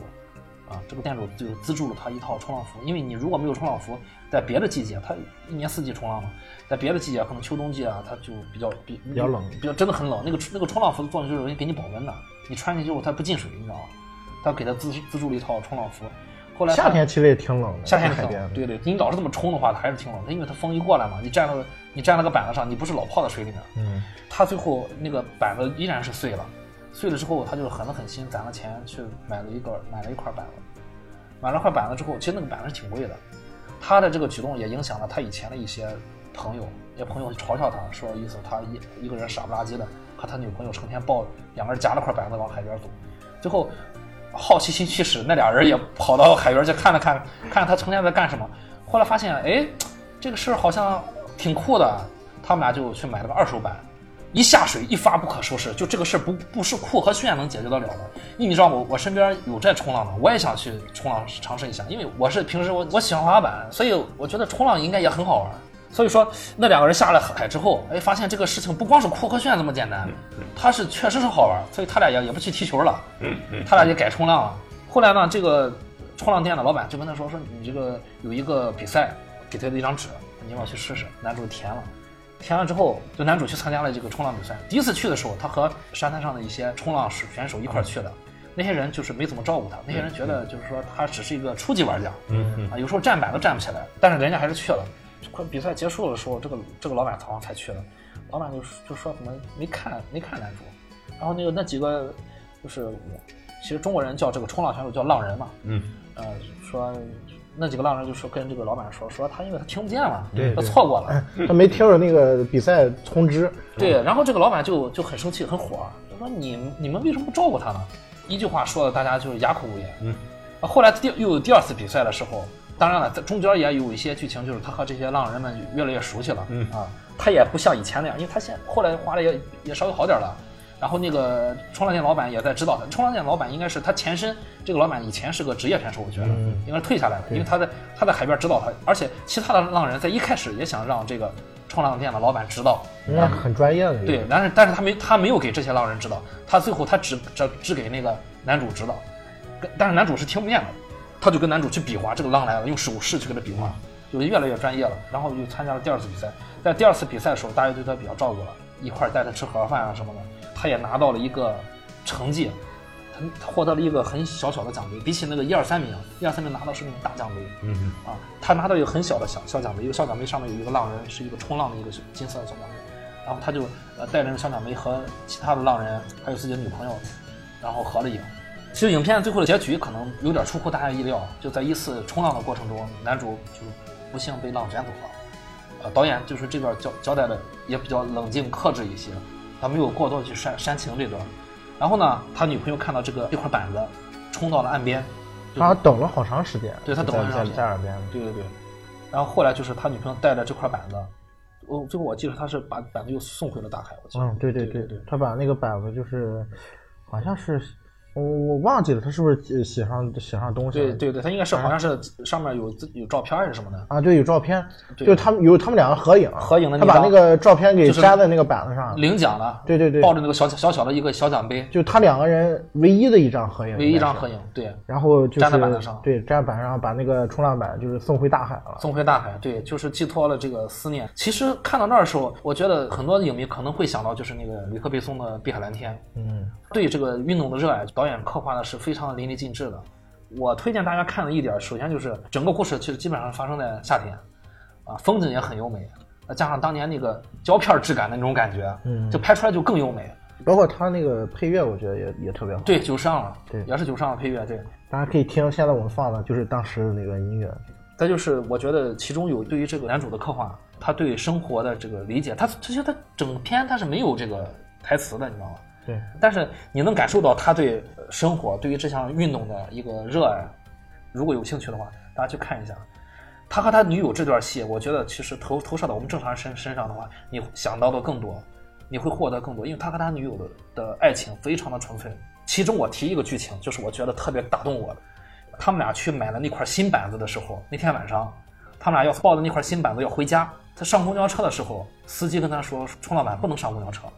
啊，这个店主就资助了他一套冲浪服，因为你如果没有冲浪服，在别的季节，他一年四季冲浪嘛，在别的季节可能秋冬季啊，他就比较比比较冷比较真的很冷。那个那个冲浪服的作用就是给你保温的，你穿进去之后它不进水，你知道吗？他给他资资助了一套冲浪服，后来夏天其实也挺冷的，夏天挺在海边冷，对对，你老是这么冲的话，它还是挺冷的，因为它风一过来嘛，你站到你站那个板子上，你不是老泡在水里面，嗯，他最后那个板子依然是碎了，碎了之后，他就狠了狠心，攒了钱去买了一个买了一块板子，买了块板子之后，其实那个板子是挺贵的，他的这个举动也影响了他以前的一些朋友，一些朋友嘲笑他，说意思他一一个人傻不拉几的和他女朋友成天抱两个人夹了块板子往海边走，最后好奇心驱使，那俩人也跑到海边去看了看，看看他成天在干什么。后来发现，哎，这个事儿好像挺酷的，他们俩就去买了个二手板，一下水一发不可收拾。就这个事儿不不是酷和炫能解决得了的。因为你知道我我身边有在冲浪的，我也想去冲浪尝试一下，因为我是平时我我喜欢滑板，所以我觉得冲浪应该也很好玩。所以说，那两个人下了海之后，哎，发现这个事情不光是酷和炫这么简单，他是确实是好玩，所以他俩也也不去踢球了，他俩就改冲浪了。后来呢，这个冲浪店的老板就跟他说：“说你这个有一个比赛，给他一张纸，你要去试试？”男主填了，填了之后，就男主去参加了这个冲浪比赛。第一次去的时候，他和沙滩上的一些冲浪选手一块儿去的。那些人就是没怎么照顾他，那些人觉得就是说他只是一个初级玩家，嗯啊，有时候站板都站不起来，但是人家还是去了。快比赛结束的时候，这个这个老板好像才去的，老板就就说怎么没看没看男主，然后那个那几个就是其实中国人叫这个冲浪选手叫浪人嘛，嗯。呃，说那几个浪人就说跟这个老板说说他因为他听不见了，对他错过了，他没听着那个比赛通知，对，然后这个老板就就很生气很火，就说你你们为什么不照顾他呢？一句话说的大家就是哑口无言。嗯，后来第又有第二次比赛的时候，当然了，在中间也有一些剧情，就是他和这些浪人们越来越熟悉了。嗯啊，他也不像以前那样，因为他现后来画的也也稍微好点了。然后那个冲浪店老板也在指导他。冲浪店老板应该是他前身，这个老板以前是个职业选手，我觉得应该退下来了，因为他在他在海边指导他，而且其他的浪人在一开始也想让这个冲浪店的老板指导。人家很专业的。对，但是但是他没他没有给这些浪人指导，他最后他只只只给那个男主指导，但是男主是听不见的，他就跟男主去比划，这个浪来了，用手势去跟他比划，就越来越专业了。然后又参加了第二次比赛，在第二次比赛的时候，大家对他比较照顾了，一块儿带他吃盒饭啊什么的，他也拿到了一个成绩，他他获得了一个很小小的奖杯，比起那个一二三名，一二三名拿到是那种大奖杯，嗯啊，他拿到一个很小的小小奖杯，一个小奖杯上面有一个浪人，是一个冲浪的一个金色的小奖杯，然后他就呃带着那个小奖杯和其他的浪人还有自己的女朋友，然后合了影。其实影片最后的结局可能有点出乎大家意料，就在一次冲浪的过程中，男主就不幸被浪卷走了。呃，导演就是这段交交代的也比较冷静克制一些，他没有过多的去煽煽情这段。然后呢，他女朋友看到这个这块板子冲到了岸边，他等了好长时间。对他等了在时间在耳边。对对对，然后后来就是他女朋友带着这块板子，我最后我记得他是把板子又送回了大海，我记得。嗯，对对对对，他把那个板子就是，好像是我我忘记了，他是不是写写上写上东西了？对对对，他应该是好像是上面有自有照片还是什么的，啊，对，有照片，对就是他们有他们两个合影，合影的他把那个照片给就粘在那个板子上，领奖了，对对对抱着那个小小小的一个小奖杯，就他两个人唯一的一张合影，唯一一张合影，对，然后就是粘在板子上对，粘板上把那个冲浪板就是送回大海了。送回大海，对，就是寄托了这个思念。其实看到那儿的时候，我觉得很多影迷可能会想到，就是那个吕克贝松的《碧海蓝天》，嗯，对这个运动的热爱，导演刻画的是非常淋漓尽致的。我推荐大家看的一点，首先就是整个故事其实基本上发生在夏天，啊，风景也很优美，再加上当年那个胶片质感的那种感觉，嗯就拍出来就更优美。包括他那个配乐，我觉得也也特别好。，对，九上了，对也是九上的配乐，对。大家可以听现在我们放的就是当时的那个音乐。再就是，我觉得其中有对于这个男主的刻画，他对生活的这个理解，他其实他整篇他是没有这个台词的，你知道吗？对，但是你能感受到他对生活、对于这项运动的一个热爱。如果有兴趣的话，大家去看一下。他和他女友这段戏，我觉得其实投投射到我们正常人身身上的话，你想到的更多，你会获得更多，因为他和他女友的的爱情非常的纯粹。其中我提一个剧情，就是我觉得特别打动我的。他们俩去买了那块新板子的时候，那天晚上，他们俩要抱着那块新板子要回家。他上公交车的时候，司机跟他说：“冲浪板不能上公交车。”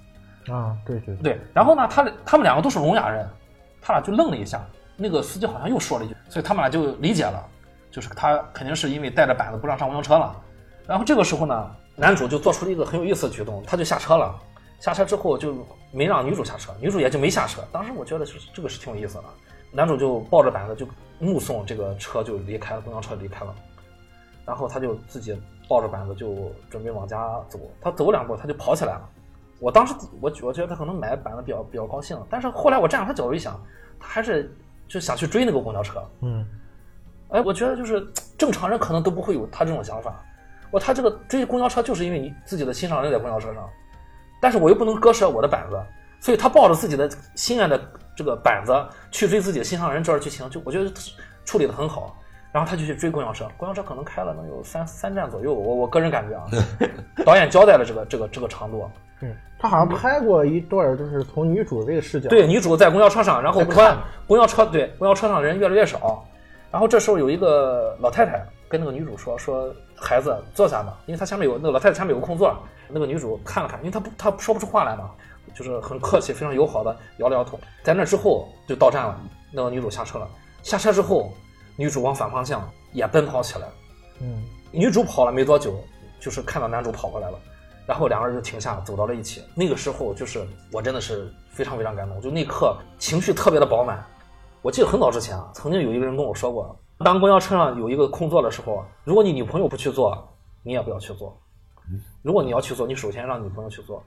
啊，对对对，对，然后呢，他他们两个都是聋哑人，他俩就愣了一下。那个司机好像又说了一句，所以他们俩就理解了，就是他肯定是因为带着板子不让上公交车了。然后这个时候呢，男主就做出了一个很有意思的举动，他就下车了。下车之后就没让女主下车，女主也就没下车。当时我觉得是这个是挺有意思的。男主就抱着板子就目送这个车就离开了，公交车离开了。然后他就自己抱着板子就准备往家走。他走两步他就跑起来了。我当时我我觉得他可能买板子比较比较高兴，但是后来我站在他角度一想，他还是就想去追那个公交车。嗯，哎，我觉得就是 正常人可能都不会有他这种想法。我他这个追公交车就是因为你自己的心上人在公交车上，但是我又不能割舍我的板子，所以他抱着自己的心爱的这个板子去追自己的心上人，这段剧情就我觉得处理的很好。然后他就去追公交车，公交车可能开了能有三三站左右，我我个人感觉啊，导演交代了这个这个这个长度。对他好像拍过一段，就是从女主这个视角，对，女主在公交车上，然后公交车对公交车上人越来越少，然后这时候有一个老太太跟那个女主说说孩子坐下吧，因为她前面有那个老太太前面有个空座，那个女主看了看，因为她不她说不出话来嘛，就是很客气非常友好的摇了摇头。在那之后就到站了，那个女主下车了，下车之后女主往反方向也奔跑起来，嗯，女主跑了没多久，就是看到男主跑过来了，然后两个人就停下，走到了一起。那个时候，就是我真的是非常非常感动，就那刻情绪特别的饱满。我记得很早之前啊，曾经有一个人跟我说过，当公交车上有一个空座的时候，如果你女朋友不去坐，你也不要去坐；如果你要去坐，你首先让女朋友去坐。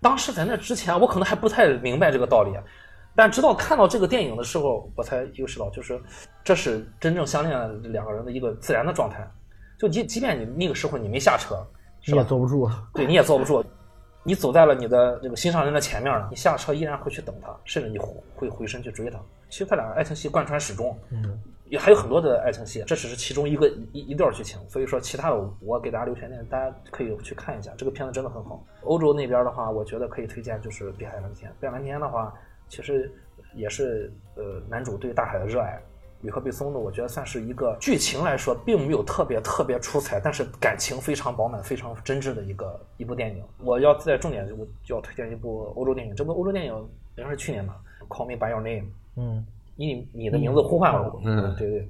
当时在那之前，我可能还不太明白这个道理，但直到看到这个电影的时候，我才意识到，就是这是真正相恋两个人的一个自然的状态。就即即便你那个时候你没下车，你也吧？坐不住，对，你也坐不住，你走在了你的那个心上人的前面了，你下车依然会去等他，甚至你会会回身去追他。其实他俩爱情戏贯穿始终，嗯，也还有很多的爱情戏，这只是其中一个一一段剧情。所以说，其他的我给大家留悬念，大家可以去看一下。这个片子真的很好。欧洲那边的话，我觉得可以推荐就是《碧海蓝天》。《碧海蓝天》的话，其实也是呃男主对大海的热爱。吕克·贝松的，我觉得算是一个剧情来说，并没有特别特别出彩，但是感情非常饱满、非常真挚的一个一部电影。我要在重点，我就要推荐一部欧洲电影。这部欧洲电影应该是去年吧，《Call Me by Your Name》。嗯，以你的名字呼唤我。嗯，对对。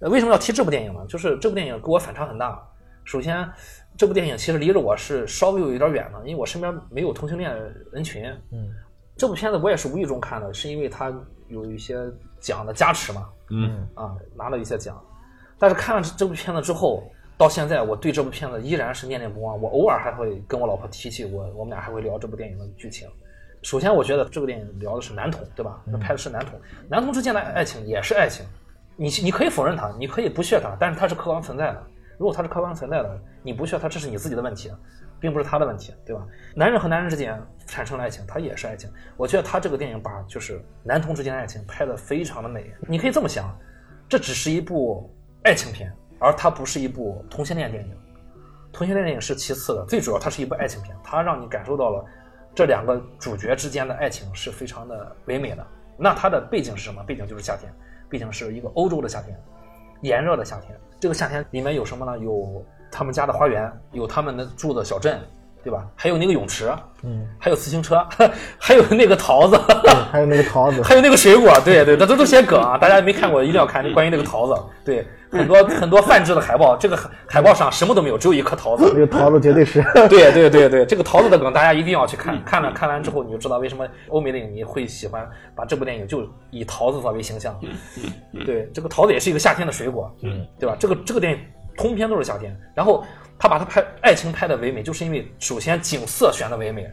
呃，为什么要提这部电影呢？就是这部电影给我反差很大。首先，这部电影其实离着我是稍微有一点远的，因为我身边没有同性恋人群。嗯，这部片子我也是无意中看的，是因为它有一些奖的加持嘛。嗯啊，拿了一些奖，但是看了这部片子之后，到现在我对这部片子依然是念念不忘。我偶尔还会跟我老婆提起我，我们俩还会聊这部电影的剧情。首先，我觉得这部电影聊的是男同，对吧？那拍的是男同，男同之间的爱情也是爱情。你你可以否认它，你可以不屑它，但是它是客观存在的。如果它是客观存在的，你不屑它，这是你自己的问题，并不是他的问题，对吧？男人和男人之间产生了爱情，它也是爱情。我觉得他这个电影把就是男同之间的爱情拍得非常的美。你可以这么想，这只是一部爱情片，而它不是一部同性恋电影。同性恋电影是其次的，最主要它是一部爱情片，它让你感受到了这两个主角之间的爱情是非常的唯美的。那它的背景是什么？背景就是夏天，背景是一个欧洲的夏天，炎热的夏天。这个夏天里面有什么呢？有他们家的花园，有他们的住的小镇，对吧？还有那个泳池，嗯，还有自行车，还有那个桃子，还有那个桃子，还有那个水果，对对，这都都些梗啊！大家没看过一定要看，关于那个桃子，对，很多很多泛制的海报，这个海报上什么都没有，只有一颗桃子。那个桃子绝对是，对对对对，这个桃子的梗大家一定要去看，看了看完之后你就知道为什么欧美的影迷会喜欢把这部电影就以桃子作为形象。对，这个桃子也是一个夏天的水果，嗯，对吧？这个这个电影通篇都是夏天，然后他把他拍爱情拍的唯美，就是因为首先景色选的唯美。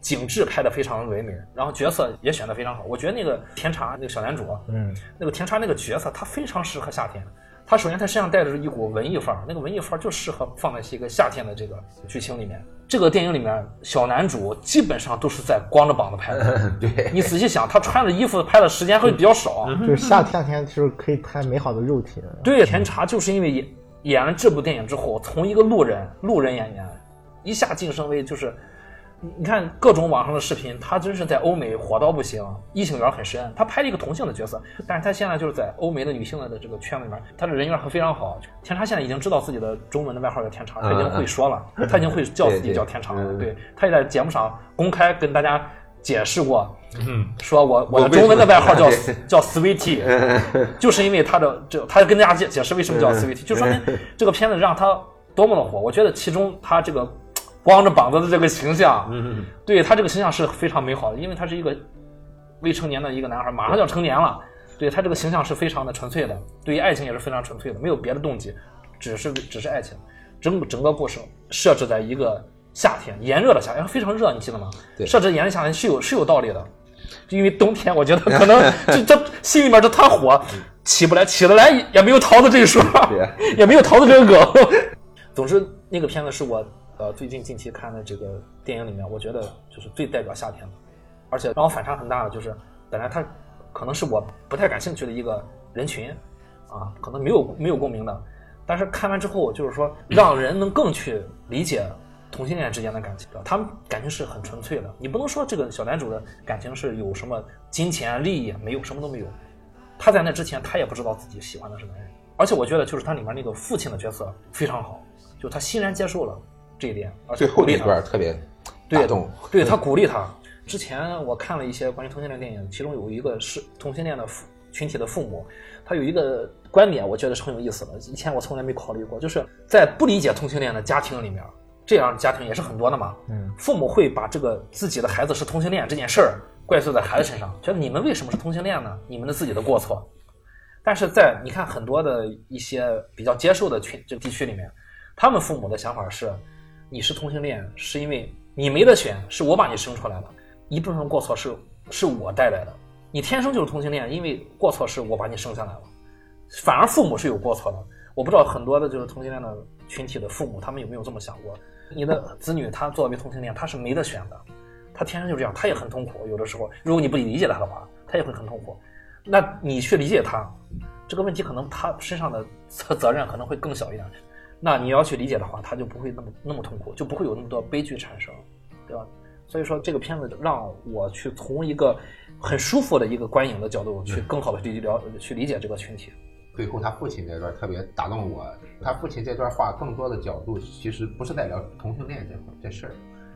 景致拍的非常唯美，然后角色也选的非常好。我觉得那个甜茶那个小男主，嗯，那个甜茶那个角色，他非常适合夏天。他首先他身上带着一股文艺范儿，那个文艺范儿就适合放在一个夏天的这个剧情里面。这个电影里面，小男主基本上都是在光着膀子拍的。对，你仔细想，他穿着衣服拍的时间会比较少。就是夏夏天就是可以拍美好的肉体。对，甜茶就是因为演演了这部电影之后，从一个路人路人演员，一下晋升为就是。你你看各种网上的视频，他真是在欧美火到不行，异性缘很深。他拍了一个同性的角色，但是他现在就是在欧美的女性的这个圈里面，他的人缘还非常好。甜茶现在已经知道自己的中文的外号叫甜茶，他已经会说了，他已经会叫自己叫甜茶了。对，他也在节目上公开跟大家解释过，嗯，说我我的中文的外号叫 叫 Sweetie，就是因为他的这，他跟大家解解释为什么叫 Sweetie，就说明这个片子让他多么的火。我觉得其中他这个。光着膀子的这个形象，嗯，对他这个形象是非常美好的，因为他是一个未成年的一个男孩，马上就要成年了。对他这个形象是非常的纯粹的，对于爱情也是非常纯粹的，没有别的动机，只是只是爱情。整整个故事设置在一个夏天，炎热的夏天，非常热，你记得吗？对，设置炎热夏天是有是有道理的，因为冬天我觉得可能 这这心里面这团火起不来，起得来也没有桃子这一说，也没有桃子这个梗。总之，那个片子是我。呃，最近近期看的这个电影里面，我觉得就是最代表夏天的，而且让我反差很大的就是，本来他可能是我不太感兴趣的一个人群，啊，可能没有没有共鸣的，但是看完之后，就是说让人能更去理解同性恋之间的感情，他们感情是很纯粹的。你不能说这个小男主的感情是有什么金钱利益，没有什么都没有。他在那之前，他也不知道自己喜欢的是男人，而且我觉得就是他里面那个父亲的角色非常好，就他欣然接受了。这一点，最后那段特别打动，对 他鼓励他。之前我看了一些关于同性恋电影，其中有一个是同性恋的父群体的父母，他有一个观点，我觉得是很有意思的。以前我从来没考虑过，就是在不理解同性恋的家庭里面，这样的家庭也是很多的嘛。嗯，父母会把这个自己的孩子是同性恋这件事儿怪罪在孩子身上，觉得你们为什么是同性恋呢？你们的自己的过错。但是在你看很多的一些比较接受的群这个地区里面，他们父母的想法是。你是同性恋，是因为你没得选，是我把你生出来了，一部分过错是是我带来的。你天生就是同性恋，因为过错是我把你生下来了，反而父母是有过错的。我不知道很多的就是同性恋的群体的父母，他们有没有这么想过？你的子女他作为同性恋，他是没得选的，他天生就这样，他也很痛苦。有的时候，如果你不理解他的话，他也会很痛苦。那你去理解他，这个问题可能他身上的责责任可能会更小一点。那你要去理解的话，他就不会那么那么痛苦，就不会有那么多悲剧产生，对吧？所以说这个片子让我去从一个很舒服的一个观影的角度去更好的去了去理解这个群体。最后他父亲这段特别打动我，他父亲这段话更多的角度其实不是在聊同性恋这这事儿，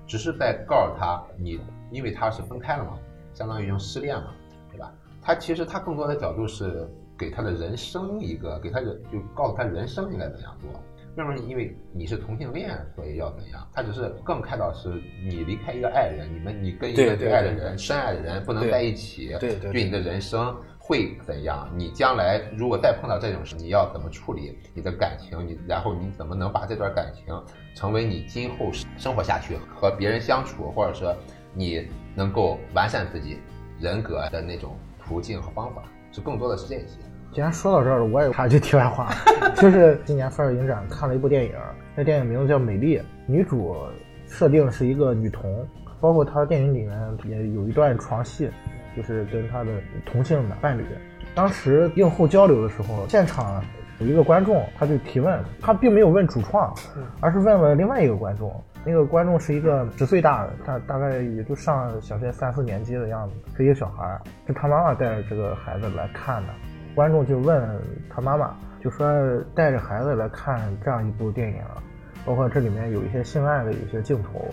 只是在告诉他你，因为他是分开了嘛，相当于已经失恋嘛，对吧？他其实他更多的角度是给他的人生一个，给他人就告诉他人生应该怎样做。为什么因为你是同性恋，所以要怎样？他只是更开导是，你离开一个爱人，你们你跟一个最爱的人、深爱的人不能在一起，对对，你的人生会怎样？你将来如果再碰到这种事，你要怎么处理你的感情？你然后你怎么能把这段感情成为你今后生活下去和别人相处，或者说你能够完善自己人格的那种途径和方法？是更多的是这些。既然说到这儿了，我也插句题外话，就是今年范儿影展看了一部电影，那电影名字叫《美丽》，女主设定是一个女童，包括她电影里面也有一段床戏，就是跟他的同性的伴侣。当时映后交流的时候，现场有一个观众，他就提问，他并没有问主创，而是问了另外一个观众。那个观众是一个十岁大的，大大概也就上小学三四年级的样子，是一个小孩，是他妈妈带着这个孩子来看的。观众就问他妈妈，就说带着孩子来看这样一部电影，包括这里面有一些性爱的一些镜头，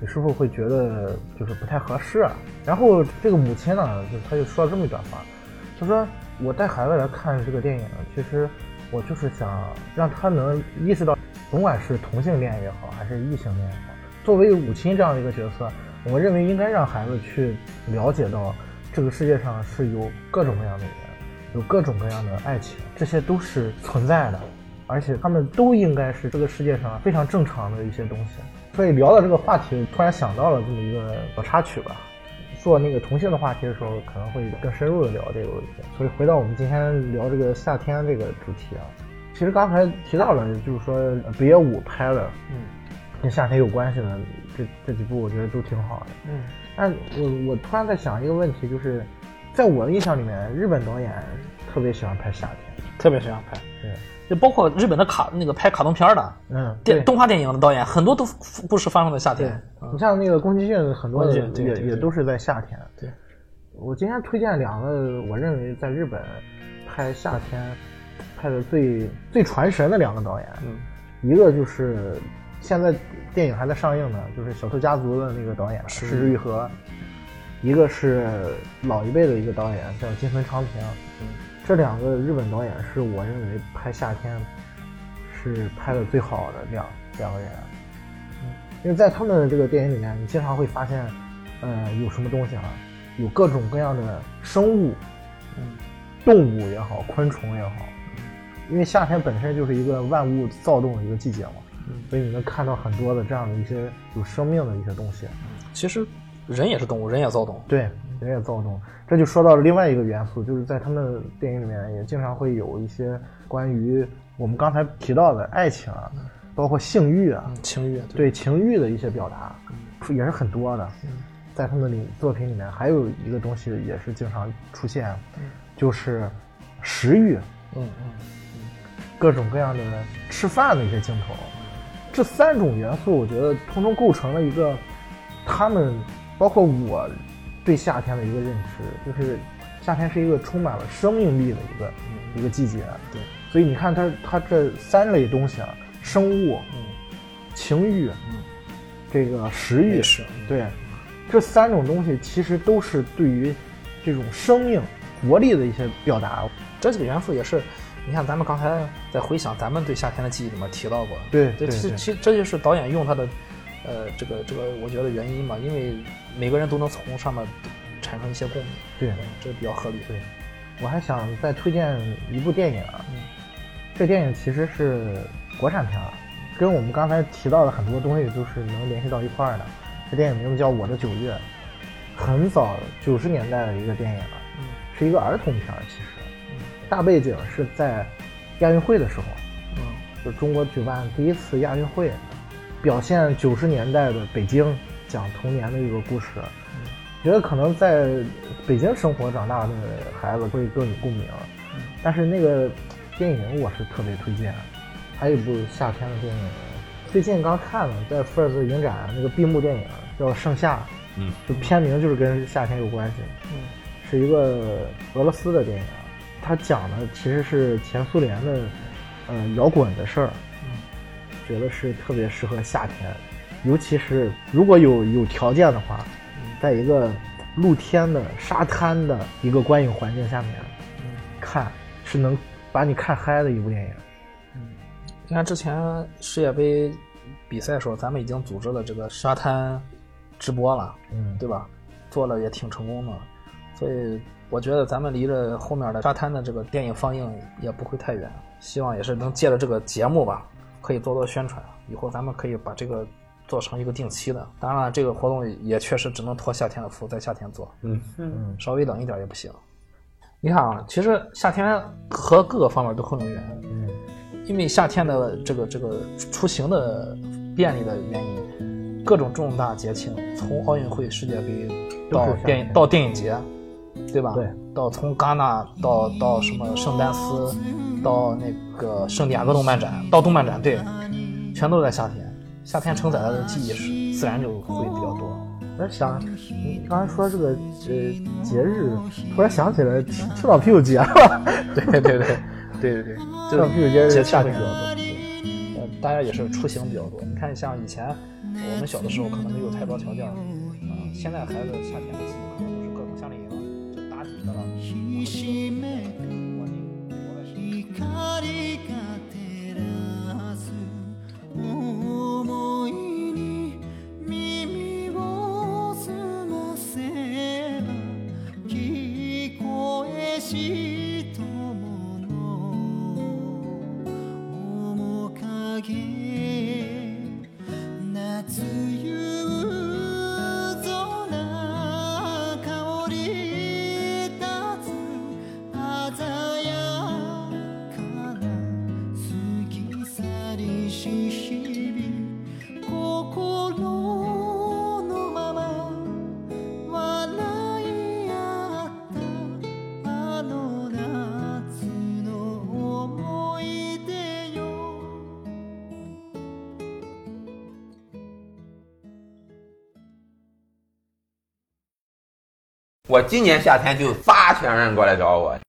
你是否会觉得就是不太合适啊？然后这个母亲呢，就他就说了这么一段话，他说我带孩子来看这个电影，其实我就是想让他能意识到，甭管是同性恋也好，还是异性恋也好，作为母亲这样的一个角色，我认为应该让孩子去了解到这个世界上是有各种各样的人。有各种各样的爱情，这些都是存在的，而且他们都应该是这个世界上非常正常的一些东西。所以聊到这个话题，突然想到了这么一个小插曲吧。做那个同性的话题的时候，可能会更深入的聊这个问题。所以回到我们今天聊这个夏天这个主题啊，其实刚才提到了，就是说北野武拍了，嗯，跟夏天有关系的这这几部，我觉得都挺好的。嗯，但我我突然在想一个问题，就是。在我的印象里面，日本导演特别喜欢拍夏天，特别喜欢拍。对，就包括日本的卡那个拍卡通片的，嗯，电动画电影的导演很多都不是发生在夏天。你像那个宫崎骏，很多也也也都是在夏天。对，我今天推荐两个，我认为在日本拍夏天拍的最最传神的两个导演。嗯，一个就是现在电影还在上映呢，就是《小偷家族》的那个导演石之愈和。一个是老一辈的一个导演叫金村昌平，这两个日本导演是我认为拍夏天是拍的最好的两两个人，因为在他们的这个电影里面，你经常会发现，呃，有什么东西啊？有各种各样的生物，嗯，动物也好，昆虫也好，因为夏天本身就是一个万物躁动的一个季节嘛，所以你能看到很多的这样的一些有生命的一些东西，其实。人也是动物，人也躁动。对，人也躁动。这就说到了另外一个元素，就是在他们电影里面也经常会有一些关于我们刚才提到的爱情啊，包括性欲啊，情欲，对情欲的一些表达，也是很多的。在他们里作品里面，还有一个东西也是经常出现，就是食欲。嗯嗯嗯，各种各样的吃饭的一些镜头，这三种元素，我觉得通通构成了一个他们。包括我对夏天的一个认知，就是夏天是一个充满了生命力的一个一个季节。对，所以你看，它它这三类东西啊，生物、嗯情欲、这个食欲，对，这三种东西其实都是对于这种生命活力的一些表达。这几个元素也是，你看咱们刚才在回想咱们对夏天的记忆里面提到过。对，对，其其这就是导演用他的。呃，这个这个，我觉得原因嘛，因为每个人都能从上面产生一些共鸣，对，这比较合理。对，我还想再推荐一部电影，嗯，这电影其实是国产片，跟我们刚才提到的很多东西都是能联系到一块儿的。这电影名字叫《我的九月》，很早九十年代的一个电影了，嗯，是一个儿童片，其实，大背景是在亚运会的时候，嗯，就中国举办第一次亚运会。表现九十年代的北京，讲童年的一个故事，觉得可能在北京生活长大的孩子会更有共鸣。但是那个电影我是特别推荐，还有一部夏天的电影，最近刚看了，在福尔兹影展那个闭幕电影叫《盛夏》，嗯，就片名就是跟夏天有关系，嗯，是一个俄罗斯的电影，它讲的其实是前苏联的呃摇滚的事儿，嗯，觉得是特别适合夏天，尤其是如果有有条件的话，在一个露天的沙滩的一个观影环境下面，看是能把你看嗨的一部电影。嗯你看之前世界杯比赛的时候，咱们已经组织了这个沙滩直播了，嗯对吧？做了也挺成功的，所以我觉得咱们离着后面的沙滩的这个电影放映也不会太远。希望也是能借着这个节目吧，可以做做宣传。以后咱们可以把这个做成一个定期的。当然了，这个活动也确实只能托夏天的福，在夏天做。嗯嗯，稍微冷一点也不行。你看啊，其实夏天和各个方面都很有缘。嗯因为夏天的这个这个出行的便利的原因，各种重大节庆，从奥运会、世界杯到电影到电影节，对吧？对。到从戛纳到到什么圣丹斯，到那个圣地亚哥动漫展，到动漫展，对，全都在夏天。夏天承载的记忆是自然就会比较多。我在想，你刚才说这个呃节日，突然想起来青青岛啤酒节了。对对对对对对，青岛啤酒节是夏天比较多。呃，大家也是出行比较多。你看，像以前我们小的时候可能没有太多条件，啊、现在孩子夏天的记忆可能都是各种夏令营，就打底的了。想い我今年夏天就仨全人过来找我，